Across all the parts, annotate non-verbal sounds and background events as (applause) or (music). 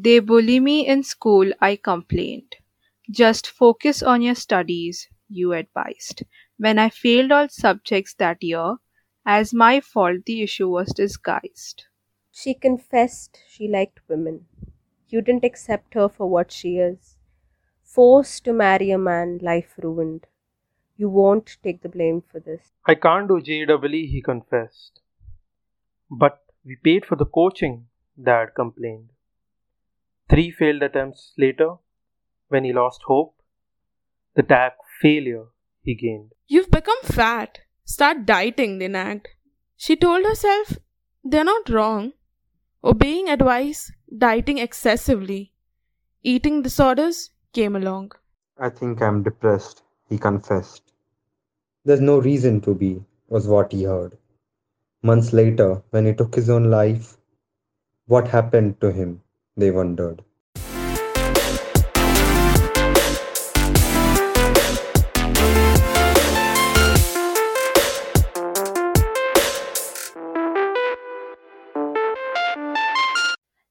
They bully me in school, I complained. Just focus on your studies, you advised. When I failed all subjects that year, as my fault, the issue was disguised. She confessed she liked women. You didn't accept her for what she is. Forced to marry a man, life ruined. You won't take the blame for this. I can't do JEE, he confessed. But we paid for the coaching, Dad complained. Three failed attempts later, when he lost hope, the tag failure he gained. You've become fat. Start dieting, they nagged. She told herself they're not wrong. Obeying advice, dieting excessively, eating disorders came along. I think I'm depressed, he confessed. There's no reason to be, was what he heard. Months later, when he took his own life, what happened to him, they wondered.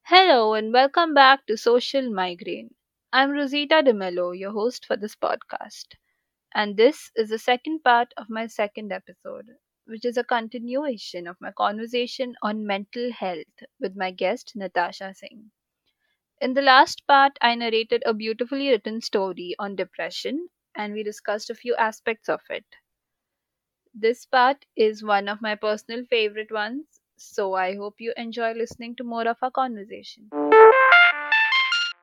Hello and welcome back to Social Migraine. I'm Rosita De Mello, your host for this podcast. And this is the second part of my second episode, which is a continuation of my conversation on mental health with my guest Natasha Singh. In the last part, I narrated a beautifully written story on depression and we discussed a few aspects of it. This part is one of my personal favorite ones, so I hope you enjoy listening to more of our conversation.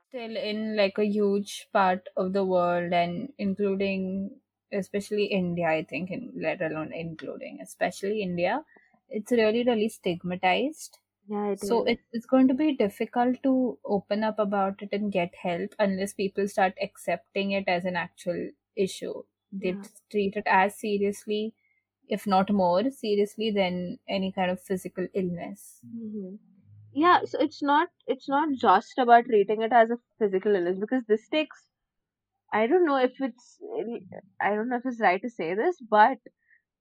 still in like a huge part of the world and including especially India, I think, in, let alone including especially India, it's really, really stigmatized. Yeah, it So it, it's going to be difficult to open up about it and get help unless people start accepting it as an actual issue. They Yeah. treat it as seriously, if not more seriously, than any kind of physical illness. Mhm. Yeah, so it's not it's not just about treating it as a physical illness because this takes I don't know if it's I don't know if it's right to say this, but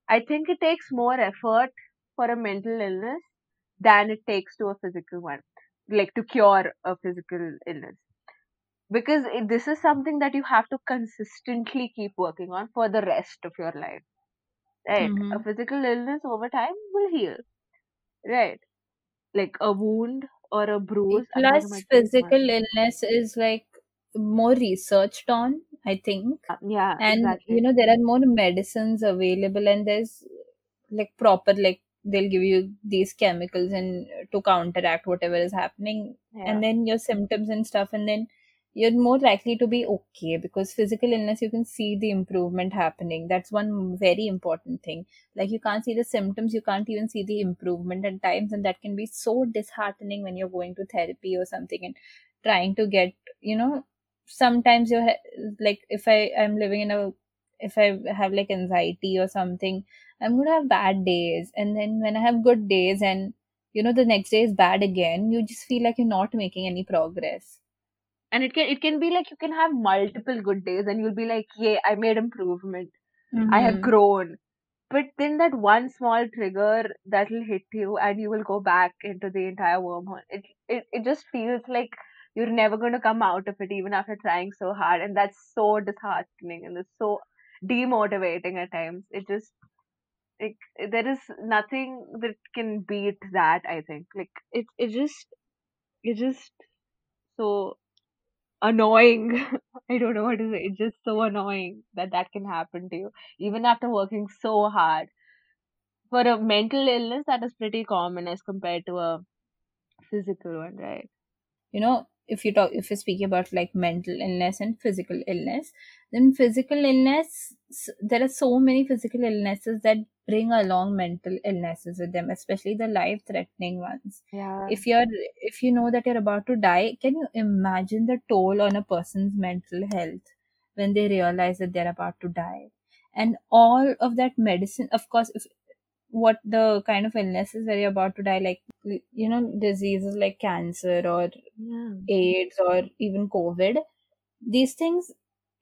I think it takes more effort for a mental illness than it takes to a physical one, like to cure a physical illness. Because this is something that you have to consistently keep working on for the rest of your life, right? A Mm-hmm. physical illness over time will heal, right? Like a wound or a bruise. Plus, about this one. physical illness is like more researched on, I think. Yeah, And exactly. you know, there are more medicines available, and there's like proper, like they'll give you these chemicals and to counteract whatever is happening, Yeah. and then your symptoms and stuff, and then you're more likely to be okay because physical illness you can see the improvement happening. That's one very important thing. Like you can't see the symptoms, you can't even see the improvement at times, and that can be so disheartening when you're going to therapy or something and trying to get, you know, sometimes you're like if I I'm living in a if I have like anxiety or something, I'm gonna have bad days, and then when I have good days and you know the next day is bad again, you just feel like you're not making any progress. and it can it can be like you can have multiple good days and you'll be like yeah i made improvement i have Mm-hmm. grown but then that one small trigger that will hit you and you will go back into the entire wormhole it it, it just feels like you're never going to come out of it even after trying so hard and that's so disheartening and it's so demotivating at times it just like there is nothing that can beat that i think like it it just it just so annoying. (laughs) I don't know what to say. It's just so annoying that that can happen to you, even after working so hard. For a mental illness, that is pretty common as compared to a physical one, right? you know if you talk if you speak about like mental illness and physical illness then physical illness there are so many physical illnesses that bring along mental illnesses with them especially the life threatening ones Yeah. if you're if you know that you're about to die can you imagine the toll on a person's mental health when they realize that they're about to die and all of that medicine of course if what the kind of illnesses where you're about to die like you know diseases like cancer or Yeah. AIDS or even COVID, these things,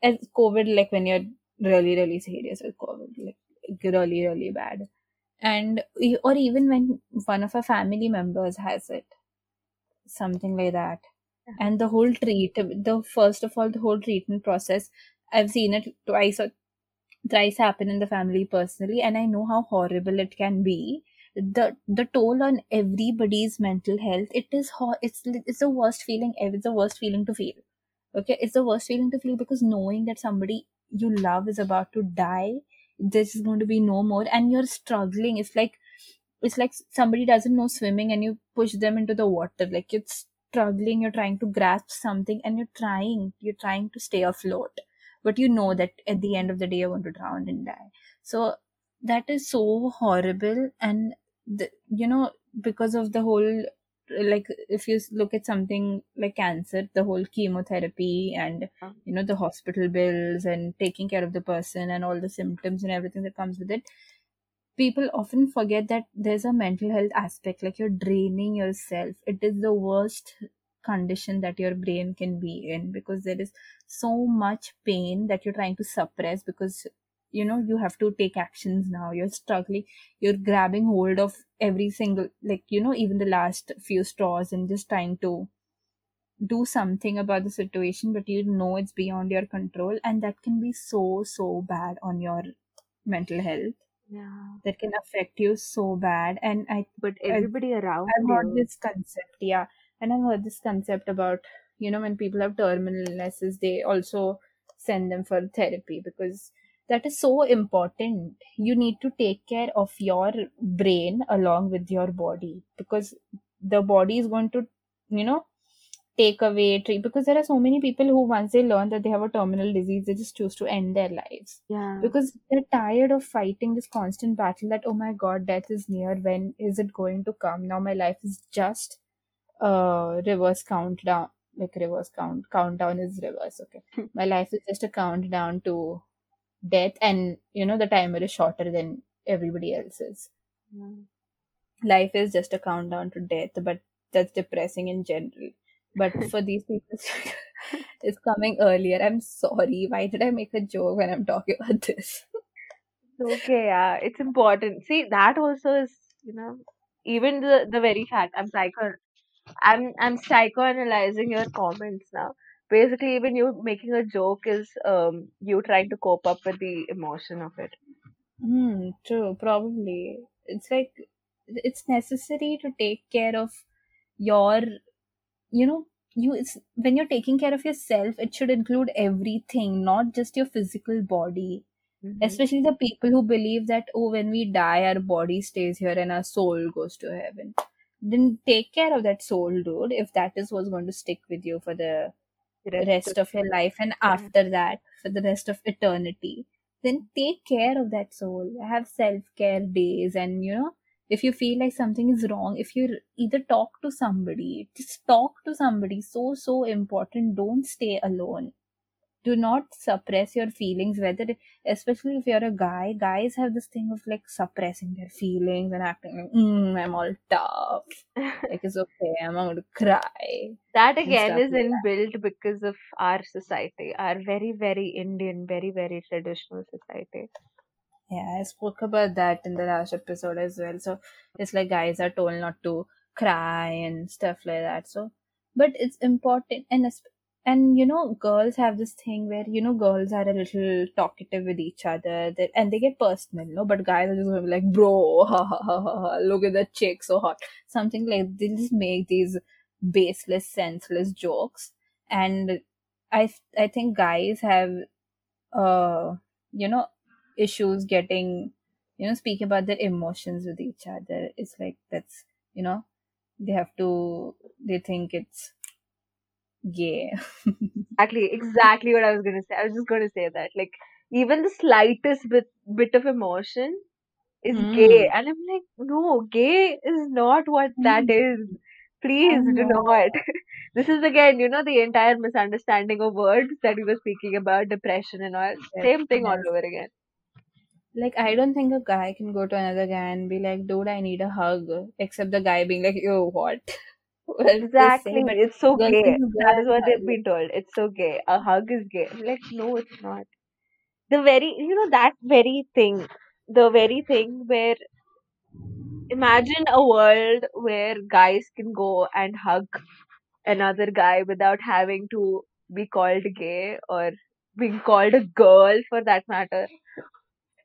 as COVID, like when you're really, really serious with COVID, like really, really bad, and or even when one of our family members has it, something like that. and the whole treat the first of all the whole treatment process i've seen it twice or thrice happen in the family personally and i know how horrible it can be. The the toll on everybody's mental health it is ho- it's it's the worst feeling ever it's the worst feeling to feel. Okay? It's the worst feeling to feel because knowing that somebody you love is about to die this is going to be no more and you're struggling. It's like it's like somebody doesn't know swimming and you push them into the water. Like it's struggling you're trying to grasp something and you're trying you're trying to stay afloat but you know that at the end of the day you're going to drown and die. So that is so horrible. And the, you know because of the whole like if you look at something like cancer the whole chemotherapy and you know the hospital bills and taking care of the person and all the symptoms and everything that comes with it people often forget that there's a mental health aspect like you're draining yourself. It is the worst condition that your brain can be in because there is so much pain that you're trying to suppress because you know you have to take actions now you're struggling you're grabbing hold of every single like you know even the last few straws and just trying to do something about the situation but you know it's beyond your control and that can be so so bad on your mental health Yeah. that can affect you so bad and i But I- everybody around I've you. this concept, yeah. And I've heard this concept about, you know, when people have terminal illnesses, they also send them for therapy because that is so important. You need to take care of your brain along with your body because the body is going to, you know, take away treat because there are so many people who once they learn that they have a terminal disease, they just choose to end their lives Yeah. because they're tired of fighting this constant battle that oh my god death is near when is it going to come now my life is just uh reverse countdown like reverse count countdown is reverse okay. My life is just a countdown to death and you know the timer is shorter than everybody else's. Yeah. life is just a countdown to death but that's depressing in general. But (laughs) for these people (laughs) it's coming earlier. I'm sorry. Why did i make a joke when i'm talking about this? Okay, yeah, it's important. See, that also is, you know, even the the very fact I'm psycho, I'm I'm psychoanalyzing your comments now. Basically, even you making a joke is um you trying to cope up with the emotion of it. Hmm, true, probably. It's like it's necessary to take care of your, you know, you it's when you're taking care of yourself, it should include everything, not just your physical body. Mhm. Especially the people who believe that, oh, when we die, our body stays here and our soul goes to heaven. Then take care of that soul, dude, if that is what's going to stick with you for the The rest of your life and after that for the rest of eternity. Then take care of that soul. Have self-care days and you know if you feel like something is wrong if you either talk to somebody just talk to somebody. So so important. Don't stay alone do not suppress your feelings whether especially if you're a guy guys have this thing of like suppressing their feelings and acting like mm, i'm all tough (laughs) like it's okay i'm not going to cry That again is like that. inbuilt because of our society, our very, very Indian, very, very traditional society. Yeah, I spoke about that in the last episode as well. So it's like guys are told not to cry and stuff like that. So, but it's important, and and you know, girls have this thing where you know girls are a little talkative with each other, and they get personal, no. But guys are just gonna be like, bro, (laughs) ha ha ha, ha look at that chick, so hot, something like they just make these baseless, senseless jokes, and I I think guys have uh you know issues getting you know speaking about their emotions with each other. It's like that's you know they have to they think it's gay Exactly, exactly what I was gonna say. I was just gonna say that. Like, even the slightest bit bit of emotion is gay. Hmm. And I'm like, no, gay is not what that Hmm. is. Please do not. (laughs) This is again, you know, the entire misunderstanding of words that we were speaking about, depression and all. Yes, Same thing all over again. like i don't think a guy can go to another guy and be like dude i need a hug except the guy being like yo what well they say Exactly. but It's so gay. can just go That is what they've been told. It's so gay. A hug is gay. I'm like, no, it's not. The very, you know, that very thing, the very thing where imagine a world where guys can go and hug another guy without having to be called gay or being called a girl for that matter.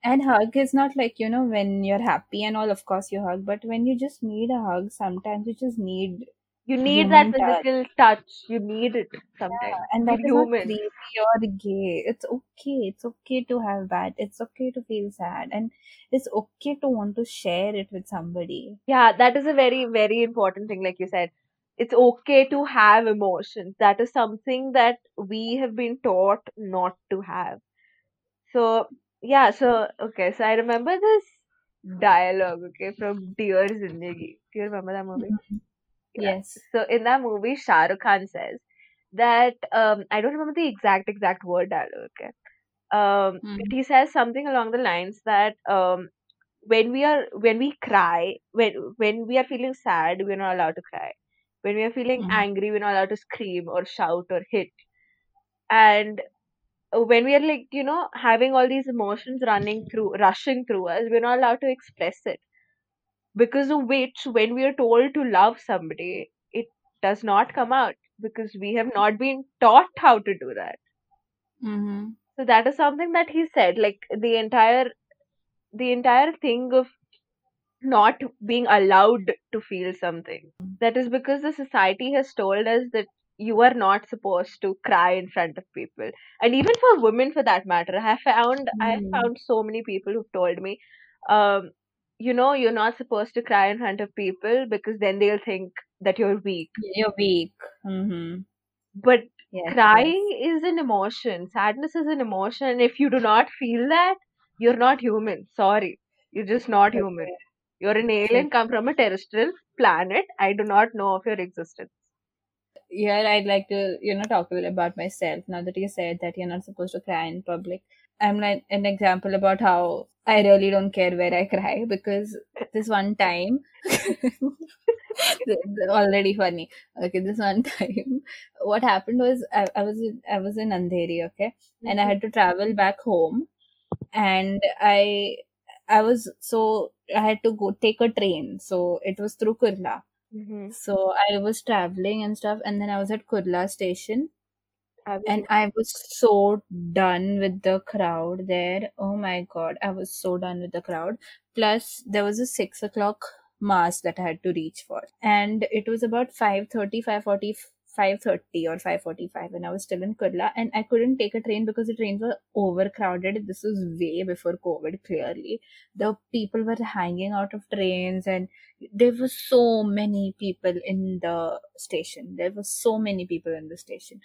And hug is not like, you know, when you're happy and all, of course you hug, but when you just need a hug, sometimes you just need You need that Human touch. physical touch. You need it sometimes. and that Be is not human. creepy or gay. It's okay. It's okay to have that. It's okay to feel sad. And it's okay to want to share it with somebody. Yeah, that is a very, very important thing, like you said. It's okay to have emotions. That is something that we have been taught not to have. So, yeah, so, okay, so I remember this dialogue, okay, from Dear Zindagi. Do you remember that movie? Mm-hmm. Yes. So, in that movie, Shah Rukh Khan says that, um, I don't remember the exact, exact word dialogue, okay. Um, but he says something along the lines that, um, when we are when we cry when when we are feeling sad we're not allowed to cry when we are feeling Mhm. angry we're not allowed to scream or shout or hit and when we are like you know having all these emotions running through rushing through us we're not allowed to express it because of which when we are told to love somebody it does not come out because we have not been taught how to do that Mm-hmm. so that is something that he said like the entire the entire thing of not being allowed to feel something that is because the society has told us that you are not supposed to cry in front of people and even for women for that matter i have found i have Mm. found so many people who've told me um you know you're not supposed to cry in front of people because then they'll think that you're weak You're weak. Mm-hmm. but Yes. crying is an emotion sadness is an emotion and if you do not feel that you're not human sorry you're just not yes. human you're an alien come from a terrestrial planet i do not know of your existence Here, I'd like to, you know, talk a little about myself. Now that you said that you're not supposed to cry in public, I'm like an example about how I really don't care where I cry because this one time, (laughs) already funny. Okay, this one time, what happened was I, I was in, I was in Andheri, okay, and I had to travel back home, and I I was so I had to go take a train, so it was through Kurla. mm-hmm. So I was traveling and stuff, and then I was at Kurla station, and I was so done with the crowd there. Oh my god, I was so done with the crowd. Plus, there was a six o'clock mass that I had to reach for, and it was about 5:30, 5:40, 5:30 or 5:45 when I was still in Kurla, and I couldn't take a train because the trains were overcrowded. This was way before COVID. Clearly, the people were hanging out of trains and there were so many people in the station there were so many people in the station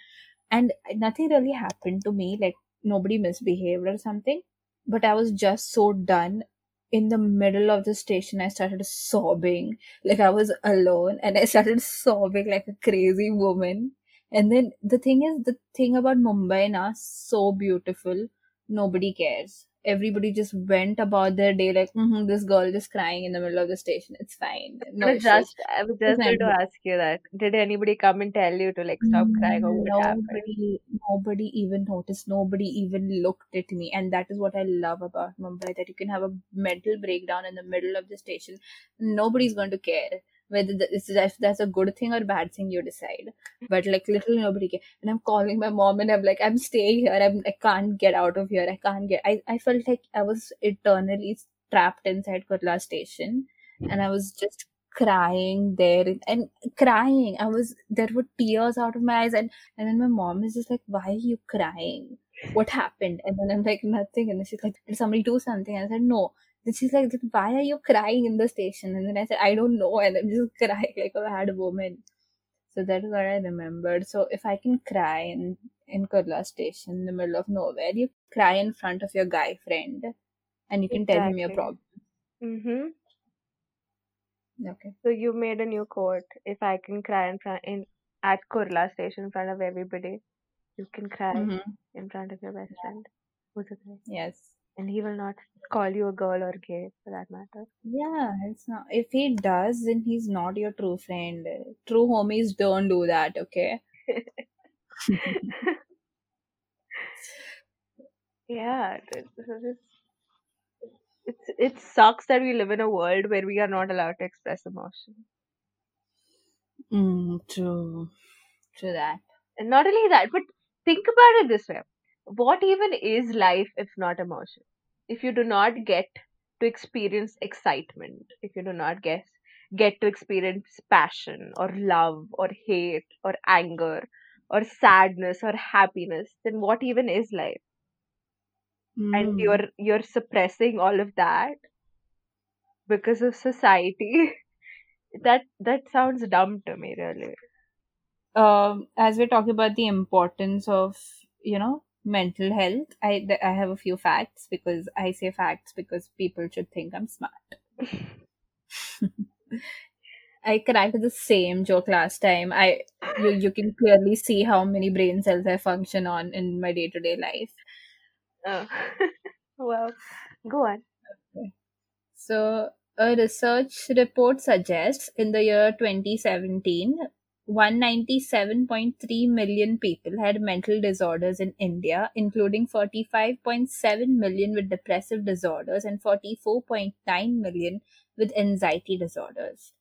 and nothing really happened to me like nobody misbehaved or something. But i was just so done. In the middle of the station i started sobbing. Like i was alone and i started sobbing like a crazy woman. And then the thing is the thing about mumbai now so beautiful. Nobody cares everybody just went about their day like mm this girl just crying in the middle of the station. It's fine. No just I was just going to ask you that. Did anybody come and tell you to like stop crying or what nobody nobody even noticed. Nobody even looked at me. And that is what i love about mumbai that you can have a mental breakdown in the middle of the station. Nobody's going to care whether th- it's- if that's a good thing or bad thing you decide. But like literally nobody care and i'm calling my mom and i'm like i'm staying here. I'm i can't get out of here. I can't get i, I felt like i was eternally trapped inside kurla station. And i was just crying there. And crying. I was there were tears out of my eyes. And and then my mom is just like why are you crying? What happened? And then i'm like nothing. And then she's like did somebody do something? And i said no then she's like why are you crying in the station? And then i said i don't know. And i'm just (laughs) crying like a bad woman. So that is what i remembered. So if i can cry in in kurla station in the middle of nowhere you cry in front of your guy friend and you can tell him your problem. Mm-hmm. okay. So you made a new quote. If I can cry in front in at Kurla station in front of everybody, you can cry hmm in front of your best friend. Who's yes And he will not call you a girl or gay for that matter. Yeah, it's not. If he does, then he's not your true friend. True homies don't do that, okay? (laughs) yeah. it- so It's it sucks that we live in a world where we are not allowed to express emotion. Mm, true. True that. And not only that, but think about it this way. What even is life if not emotion? If you do not get to experience excitement, if you do not get get to experience passion or love or hate or anger or sadness or happiness, then what even is life? And Hmm. you're you're suppressing all of that because of society. (laughs) that that sounds dumb to me, really. um, as we're talking about the importance of you know mental health, I th- I have a few facts because I say facts because people should think I'm smart. (laughs) I cracked the same joke last time. I you you can clearly see how many brain cells I function on in my day to day life. Oh. (laughs) well, go on. So, a research report suggests in the year 2017, 197.3 million people had mental disorders in India, including 45.7 million with depressive disorders and 44.9 million with anxiety disorders.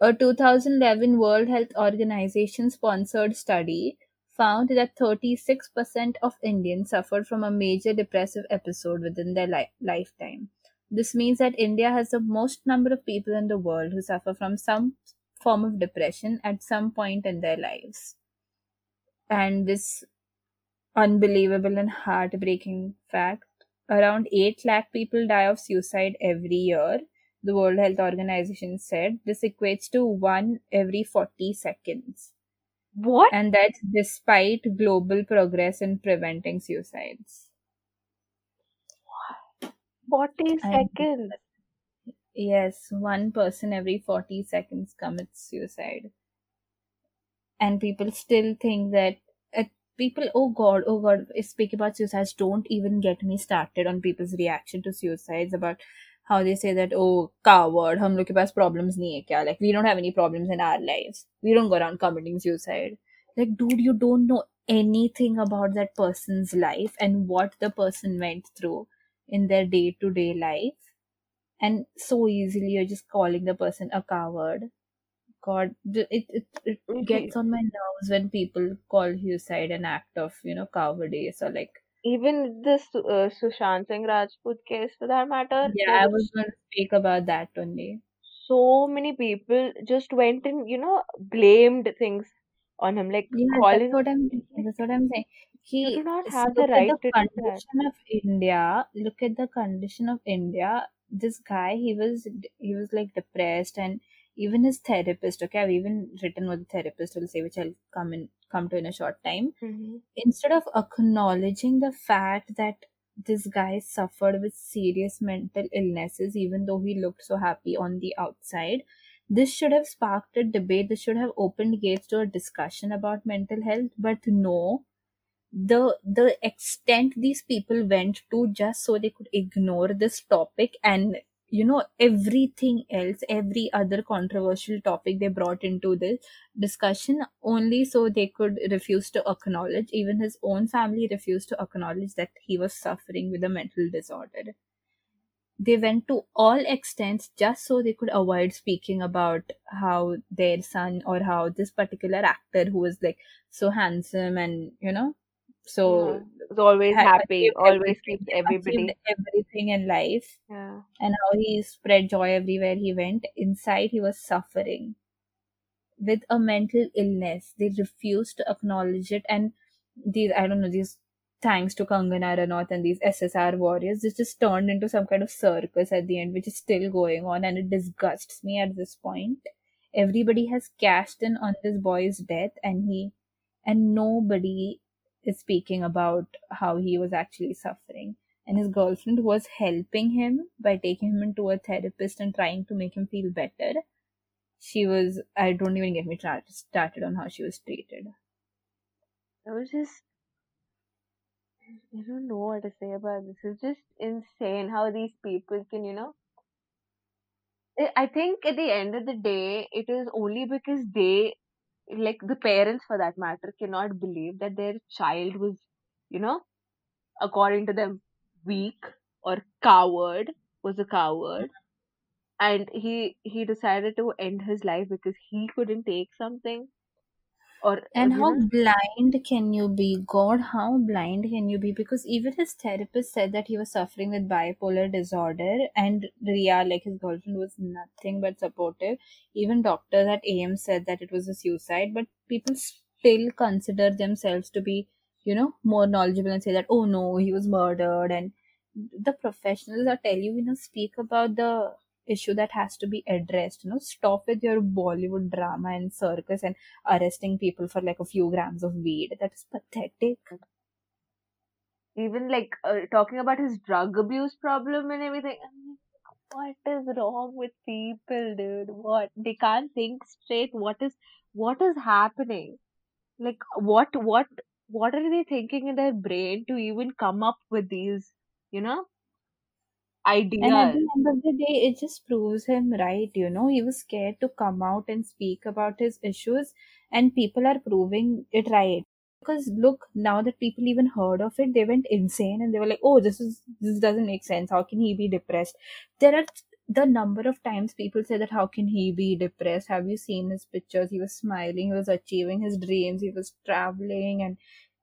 A 2011 World Health Organization sponsored study found that 36% of Indians suffered from a major depressive episode within their li- lifetime. This means that India has the most number of people in the world who suffer from some form of depression at some point in their lives. And this unbelievable and heartbreaking fact around 8 lakh people die of suicide every year. The World Health Organization said this equates to one every 40 seconds. What? And that's despite global progress in preventing suicides. 40 seconds. Yes, one person every 40 seconds commits suicide. And people still think that uh, people, oh God, oh God, speak about suicides, don't even get me started on people's reaction to suicides about how they say that, oh, coward, hum ke paas problems nahi hai kya? Like, we don't have any problems in our lives. We don't go around committing suicide. Like, dude, you don't know anything about that person's life and what the person went through in their day to day life and so easily you're just calling the person a coward. God, it it, it Okay. gets on my nerves when people call suicide an act of you know cowardice or like. Even the Su- uh, Sushant Singh Rajput case, for that matter, Yeah, I was going to speak about that only. so many people just went and you know blamed things on him, like Yeah, that's calling. what I'm. That's what I'm saying. You He do not have the right the to do that. condition of India. Look at the condition of India. This guy, he was he was like depressed, and even his therapist. Okay, I've even written what the therapist will say, which I'll come in come to in a short time. Mhm. Instead of acknowledging the fact that this guy suffered with serious mental illnesses, even though he looked so happy on the outside. This should have sparked a debate. This should have opened gates to a discussion about mental health. But no, the the extent these people went to just so they could ignore this topic and you know everything else every other controversial topic they brought into this discussion only so they could refuse to acknowledge. Even his own family refused to acknowledge that he was suffering with a mental disorder. They went to all extents just so they could avoid speaking about how their son or how this particular actor who was like so handsome and you know so Yeah. Was always ha- happy, always keeps everybody. everything in life Yeah. and how he spread joy everywhere he went inside he was suffering with a mental illness they refused to acknowledge it and these i don't know these thanks to Kangana Ranaut and these SSR warriors, this just turned into some kind of circus at the end, which is still going on, and it disgusts me at this point. Everybody has cashed in on this boy's death, and he and nobody is speaking about how he was actually suffering. And his girlfriend was helping him by taking him into a therapist and trying to make him feel better. She was, I don't even get me started on how she was treated. I was just I don't know what to say about this. It's just insane how these people can, you know. I think at the end of the day, it is only because they, like the parents for that matter, cannot believe that their child was, you know, according to them, weak or coward, was a coward. And he he decided to end his life because he couldn't take something. Or And how know blind can you be? God, how blind can you be? Because even his therapist said that he was suffering with bipolar disorder, and Rhea, like his girlfriend, was nothing but supportive. Even doctors at AIIMS said that it was a suicide, but people still consider themselves to be, you know, more knowledgeable and say that, oh no, he was murdered. And the professionals are tell you, you know, speak about the issue that has to be addressed. You know, stop with your Bollywood drama and circus and arresting people for like a few grams of weed. That is pathetic. even like uh, talking about his drug abuse problem and everything. What is wrong with people, dude? What they can't think straight. What is what is happening? Like what what what are they thinking in their brain to even come up with these, you know, And at the end of the day, it just proves him right. You know, he was scared to come out and speak about his issues, and people are proving it right. Because look, now that people even heard of it, they went insane and they were like, "Oh, this is this doesn't make sense. How can he be depressed?" There are the number of times people say that how can he be depressed? Have you seen his pictures? He was smiling, he was achieving his dreams, he was traveling, and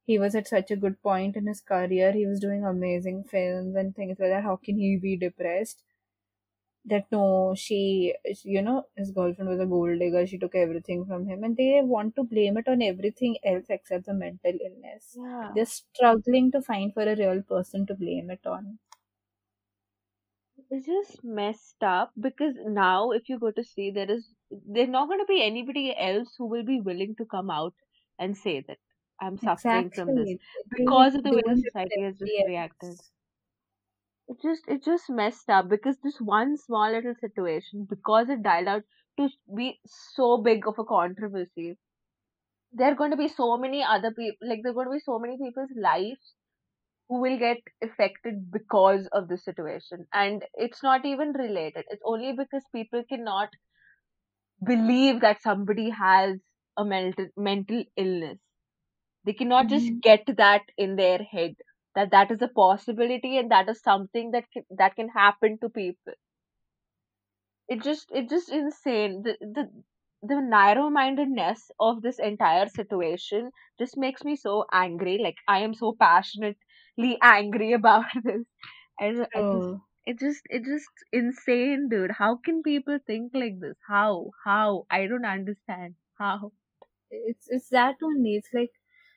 he was at such a good point in his career. He was doing amazing films and things like that. How can he be depressed? That no, she, you know, his girlfriend was a gold digger. She took everything from him, and they want to blame it on everything else except the mental illness. Yeah. They're struggling to find for a real person to blame it on. It's just messed up because now if you go to see there is there's not going to be anybody else who will be willing to come out and say that I'm suffering from this because of the way the doing it with society has just reacted. It just it just messed up because this one small little situation because it dialed out to be so big of a controversy. There are going to be so many other people like there are going to be so many people's lives who will get affected because of the situation and it's not even related it's only because people cannot believe that somebody has a mental mental illness they cannot just Mhm. get that in their head that that is a possibility and that is something that can, that can happen to people. It just it's just insane. The the the narrow mindedness of this entire situation just makes me so angry. Like i am so passionately angry (laughs) about this. I just it just it's just insane dude. How can people think like this? How? How? I don't understand. How? It's it's that only. It's like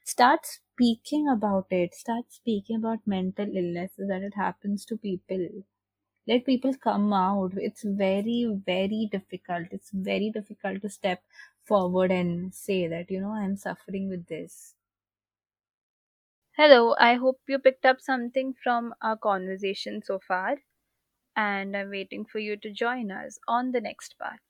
start speaking about it. Start speaking about mental illnesses that it happens to people. Let people come out. It's very, very difficult. It's very difficult to step forward and say that, you know, I'm suffering with this. Hello, I hope you picked up something from our conversation so far, and I'm waiting for you to join us on the next part.